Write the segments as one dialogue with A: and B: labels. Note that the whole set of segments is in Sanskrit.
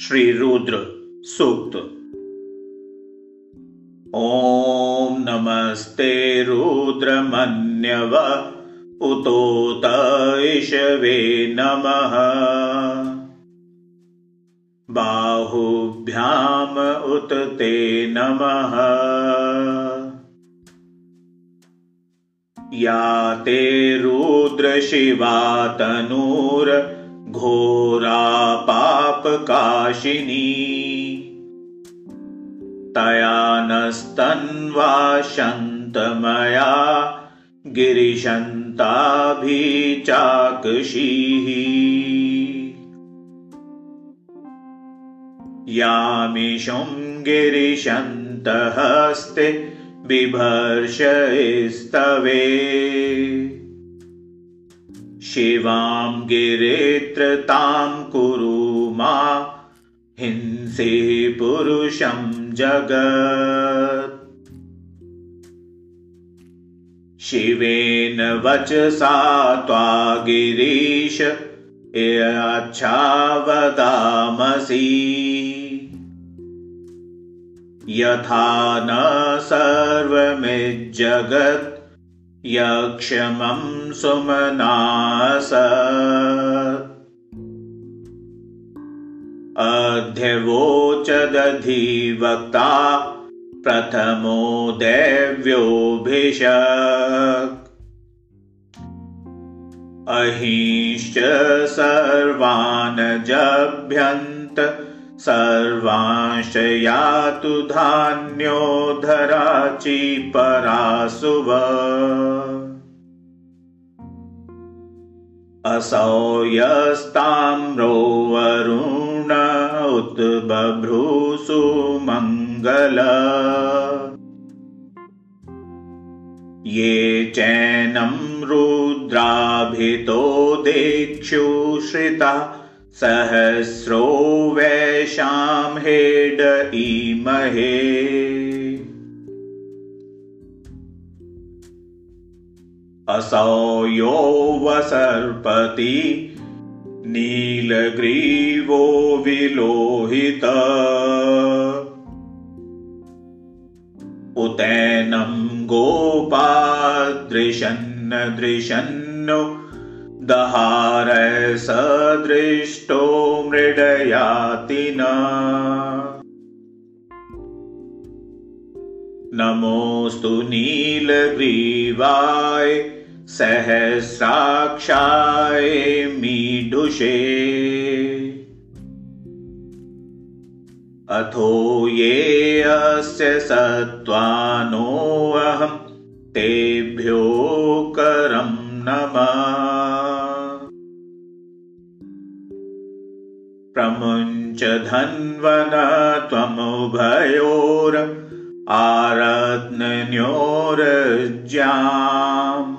A: श्रीरुद्र सूक्त। ॐ नमस्ते रुद्रमन्यव उतोतैषवे नमः। बाहुभ्याम उत ते नमः। या ते रुद्रशिवातनूर घोरा पापकाशिनी तया नस्तन्वा शन्तमया गिरिशन्ताभिचाकषीः यामिषुं गिरिशन्तहस्ते बिभर्षस्तवे शिवां गिरेत्रतां कुरु मा हिंसे पुरुषं जगत्। शिवेन वचसा त्वा गिरीश वदामसि। यथा न सर्वमिज्जगत् यक्षमं सुमनास। अध्यवोचदधिवक्ता प्रथमो देव्योऽभिष अहिश्च सर्वान् जभ्यन्त सर्वांश यातु धान्योधराचि परासुव। असौ यस्ताम्रोवरुण उत बभ्रूसु मङ्गल। ये चैनं रुद्राभितो देक्षुश्रिता सहस्रो वैशां हेड इमहे। असौ यो वसर्पति नीलग्रीवो विलोहित। उतैनं गोपादृशन्न दृशन्नो सदृष्टो मृडयाति न नमोऽस्तु नीलग्रीवाय सहस्राक्षाय मीढुषे अथो ये अस्य सत्त्वानोऽहं तेभ्यो करं नमः प्रमुञ्च धन्वन त्वमुभयोर आरत्न्योरज्याम्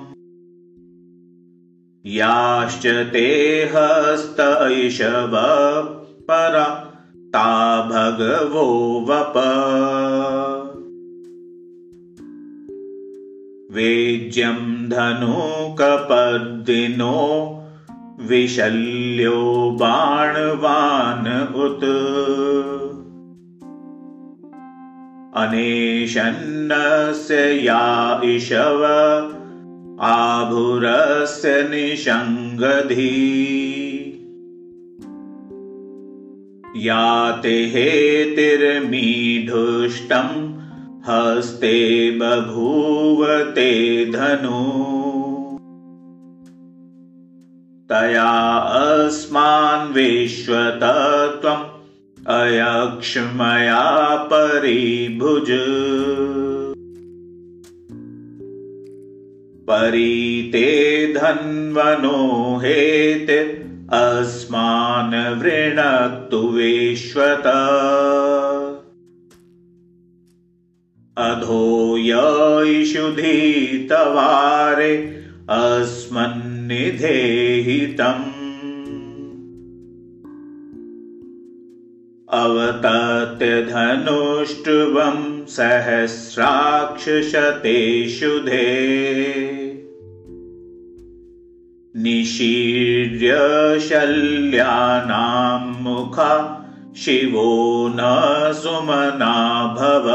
A: याश्च ते हस्त इषव परा ता भगवो वप। वेज्यं धनुकपर्दिनो विशल्यो बाणवान् उत। अनेशन्नस्य या इषव आभुरस्य निषङ्गधी याते हेतिर्मीढुष्टं हस्ते बभूवते धनु तया अस्मान् विश्वतत्त्वम् अयक्ष्मया परिभुज। परीते धन्वनो हेत अस्मान् वृणक्तु विश्वत। अधो यैषुधीतवारे अस्मन् निधेहितम् अवतत्यधनुष्टुवं सहस्राक्षशतेषुधे निशीर्यशल्यानां मुखा शिवो न सुमना भव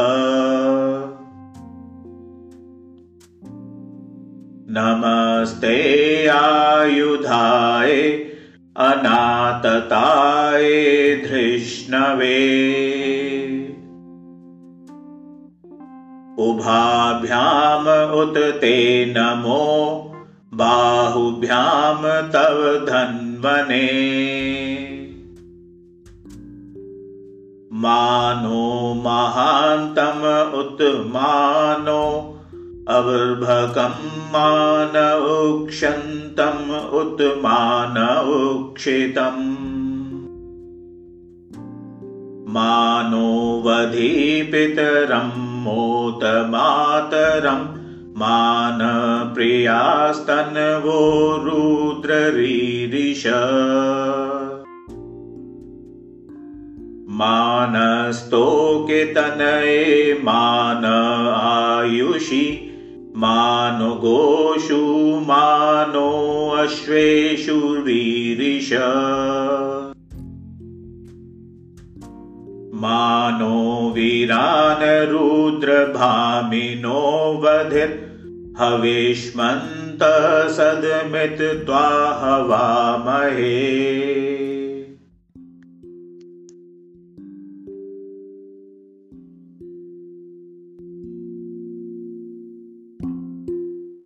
A: नमस्ते आयुधाय अनातताय धृष्णवे। उभाभ्याम उत ते नमो बाहुभ्यां तव धन्वने। मानो महान्तम उत मानो अवर्भकं मान उक्षन्तम् उत मान उक्षितम् मानो वधिपितरं मोत मातरम् मान प्रियास्तन्वो रुद्ररीरिष मानस्तोकितनये मान आयुषि मानो गोषु मानो अश्वेषु रीरिष मानो वीरान् रुद्रभामिनो वधिर् हविष्मन्तः सदमित्वा हवामहे